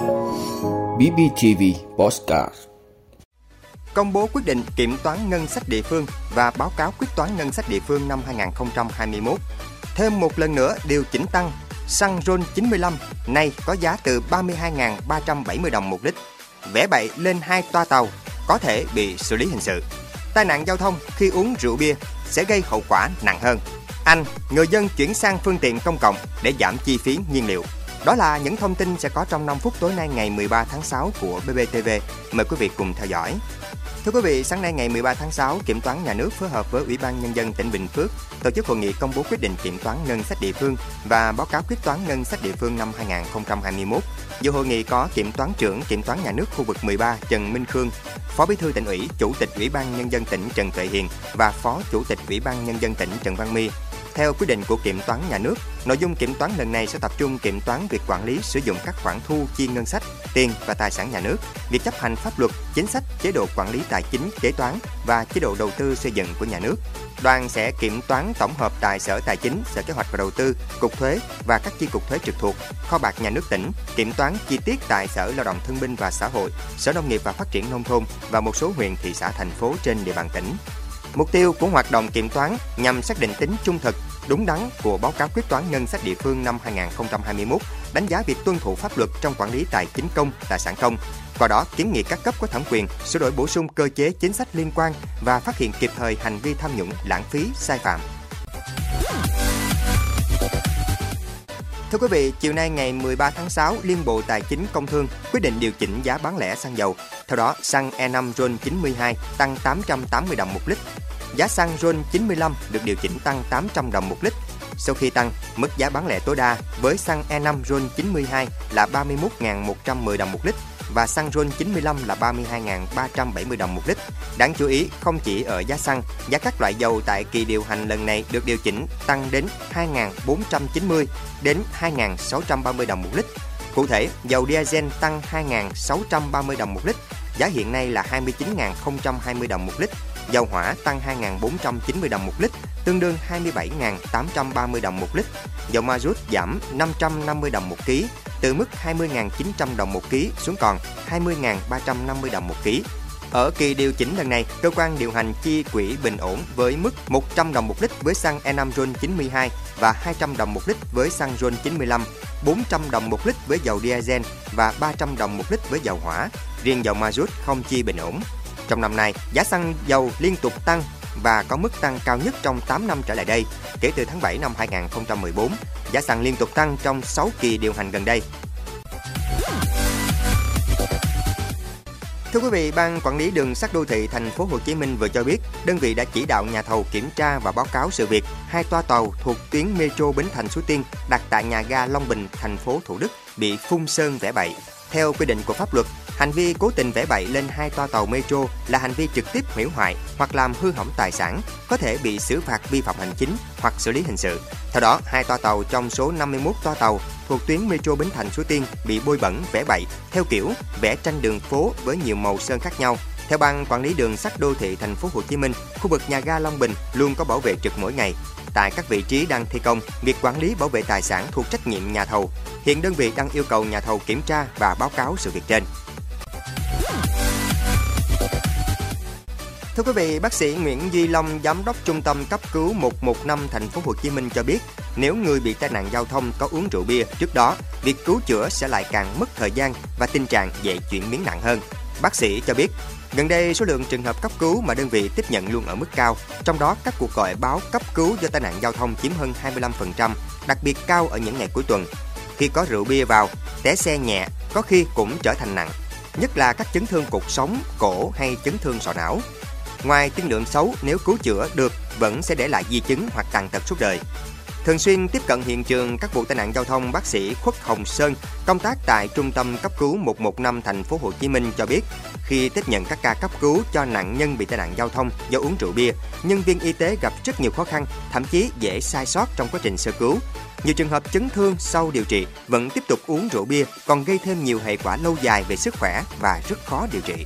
BBTV Postcard Công bố quyết định kiểm toán ngân sách địa phương và báo cáo quyết toán ngân sách địa phương năm 2021. Thêm một lần nữa điều chỉnh tăng, xăng RON 95 nay có giá từ 32.370 đồng một lít. Vẽ bậy lên hai toa tàu có thể bị xử lý hình sự. Tai nạn giao thông khi uống rượu bia sẽ gây hậu quả nặng hơn. Anh, người dân chuyển sang phương tiện công cộng để giảm chi phí nhiên liệu. Đó là những thông tin sẽ có trong 5 phút tối nay ngày 13 tháng 6 của BBTV. Mời quý vị cùng theo dõi. Thưa quý vị, sáng nay ngày 13 tháng 6, Kiểm toán Nhà nước phối hợp với Ủy ban Nhân dân tỉnh Bình Phước tổ chức hội nghị công bố quyết định kiểm toán ngân sách địa phương và báo cáo quyết toán ngân sách địa phương năm 2021. Dự hội nghị có Kiểm toán trưởng Kiểm toán Nhà nước khu vực 13 Trần Minh Khương, Phó Bí thư tỉnh ủy, Chủ tịch Ủy ban Nhân dân tỉnh Trần Tuệ Hiền và Phó Chủ tịch Ủy ban Nhân dân tỉnh Trần Văn Mi. theo quyết định của Kiểm toán Nhà nước, nội dung kiểm toán lần này sẽ tập trung kiểm toán việc quản lý sử dụng các khoản thu chi ngân sách, tiền và tài sản nhà nước, việc chấp hành pháp luật, chính sách, chế độ quản lý tài chính, kế toán và chế độ đầu tư xây dựng của nhà nước. Đoàn sẽ kiểm toán tổng hợp tại Sở Tài chính, Sở Kế hoạch và Đầu tư, Cục Thuế và các chi cục thuế trực thuộc, kho bạc nhà nước tỉnh, kiểm toán chi tiết tại Sở Lao động Thương binh và Xã hội, Sở Nông nghiệp và Phát triển nông thôn và một số huyện thị xã thành phố trên địa bàn tỉnh. Mục tiêu của hoạt động kiểm toán nhằm xác định tính trung thực, đúng đắn của báo cáo quyết toán ngân sách địa phương năm 2021, đánh giá việc tuân thủ pháp luật trong quản lý tài chính công, tài sản công. Qua đó, kiến nghị các cấp có thẩm quyền sửa đổi bổ sung cơ chế chính sách liên quan và phát hiện kịp thời hành vi tham nhũng, lãng phí, sai phạm. Thưa quý vị, chiều nay ngày 13 tháng 6, Liên Bộ Tài chính Công Thương quyết định điều chỉnh giá bán lẻ xăng dầu. Theo đó, xăng E5 RON 92 tăng 880 đồng một lít, giá xăng RON 95 được điều chỉnh tăng 800 đồng một lít. Sau khi tăng, mức giá bán lẻ tối đa với xăng E5 RON 92 là 31.110 đồng một lít và xăng RON 95 là 32.370 đồng một lít. Đáng chú ý, không chỉ ở giá xăng, giá các loại dầu tại kỳ điều hành lần này được điều chỉnh tăng đến 2.490 đến 2.630 đồng một lít. Cụ thể, dầu diesel tăng 2.630 đồng một lít, giá hiện nay là 29.020 đồng một lít. Dầu hỏa tăng 2.490 đồng một lít, tương đương 27.830 đồng một lít. Dầu ma rút giảm 550 đồng một ký, từ mức 20.900 đồng một ký xuống còn 20.350 đồng một ký. Ở kỳ điều chỉnh lần này, cơ quan điều hành chi quỹ bình ổn với mức 100 đồng một lít với xăng E5 RON 92 và 200 đồng một lít với xăng RON 95, 400 đồng một lít với dầu diesel và 300 đồng một lít với dầu hỏa. Riêng dầu ma rút không chi bình ổn. Trong năm nay, giá xăng dầu liên tục tăng và có mức tăng cao nhất trong 8 năm trở lại đây. Kể từ tháng 7 năm 2014, giá xăng liên tục tăng trong 6 kỳ điều hành gần đây. Thưa quý vị, Ban Quản lý Đường sắt đô thị thành phố Hồ Chí Minh vừa cho biết, đơn vị đã chỉ đạo nhà thầu kiểm tra và báo cáo sự việc hai toa tàu thuộc tuyến Metro Bến Thành Suối Tiên đặt tại nhà ga Long Bình, thành phố Thủ Đức bị phun sơn vẽ bậy. Theo quy định của pháp luật, hành vi cố tình vẽ bậy lên hai toa tàu Metro là hành vi trực tiếp hủy hoại hoặc làm hư hỏng tài sản, có thể bị xử phạt vi phạm hành chính hoặc xử lý hình sự. Theo đó, hai toa tàu trong số 51 toa tàu thuộc tuyến Metro Bến Thành Suối Tiên bị bôi bẩn vẽ bậy theo kiểu vẽ tranh đường phố với nhiều màu sơn khác nhau. Theo ban quản lý đường sắt đô thị thành phố Hồ Chí Minh, khu vực nhà ga Long Bình luôn có bảo vệ trực mỗi ngày. Tại các vị trí đang thi công, việc quản lý bảo vệ tài sản thuộc trách nhiệm nhà thầu. Hiện đơn vị đang yêu cầu nhà thầu kiểm tra và báo cáo sự việc trên. Thưa quý vị, bác sĩ Nguyễn Duy Long, giám đốc trung tâm cấp cứu 115 thành phố Hồ Chí Minh cho biết, nếu người bị tai nạn giao thông có uống rượu bia trước đó, việc cứu chữa sẽ lại càng mất thời gian và tình trạng dễ chuyển biến nặng hơn. Bác sĩ cho biết, gần đây số lượng trường hợp cấp cứu mà đơn vị tiếp nhận luôn ở mức cao, trong đó các cuộc gọi báo cấp cứu do tai nạn giao thông chiếm hơn 25%, đặc biệt cao ở những ngày cuối tuần. Khi có rượu bia vào, té xe nhẹ có khi cũng trở thành nặng, nhất là các chấn thương cột sống, cổ hay chấn thương sọ não. Ngoài tiên lượng xấu, nếu cứu chữa được vẫn sẽ để lại di chứng hoặc tàn tật suốt đời. Thường xuyên tiếp cận hiện trường các vụ tai nạn giao thông, bác sĩ Khuất Hồng Sơn, công tác tại Trung tâm cấp cứu 115 thành phố Hồ Chí Minh cho biết, khi tiếp nhận các ca cấp cứu cho nạn nhân bị tai nạn giao thông do uống rượu bia, nhân viên y tế gặp rất nhiều khó khăn, thậm chí dễ sai sót trong quá trình sơ cứu. Nhiều trường hợp chấn thương sau điều trị vẫn tiếp tục uống rượu bia còn gây thêm nhiều hệ quả lâu dài về sức khỏe và rất khó điều trị.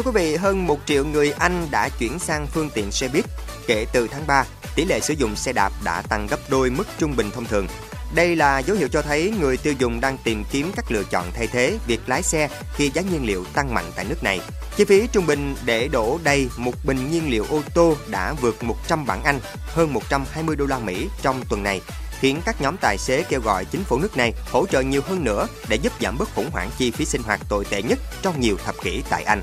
Thưa quý vị, hơn 1 triệu người Anh đã chuyển sang phương tiện xe buýt. Kể từ tháng 3, tỷ lệ sử dụng xe đạp đã tăng gấp đôi mức trung bình thông thường. Đây là dấu hiệu cho thấy người tiêu dùng đang tìm kiếm các lựa chọn thay thế việc lái xe khi giá nhiên liệu tăng mạnh tại nước này. Chi phí trung bình để đổ đầy một bình nhiên liệu ô tô đã vượt 100 bảng Anh, hơn 120 đô la Mỹ trong tuần này, khiến các nhóm tài xế kêu gọi chính phủ nước này hỗ trợ nhiều hơn nữa để giúp giảm bớt khủng hoảng chi phí sinh hoạt tồi tệ nhất trong nhiều thập kỷ tại Anh.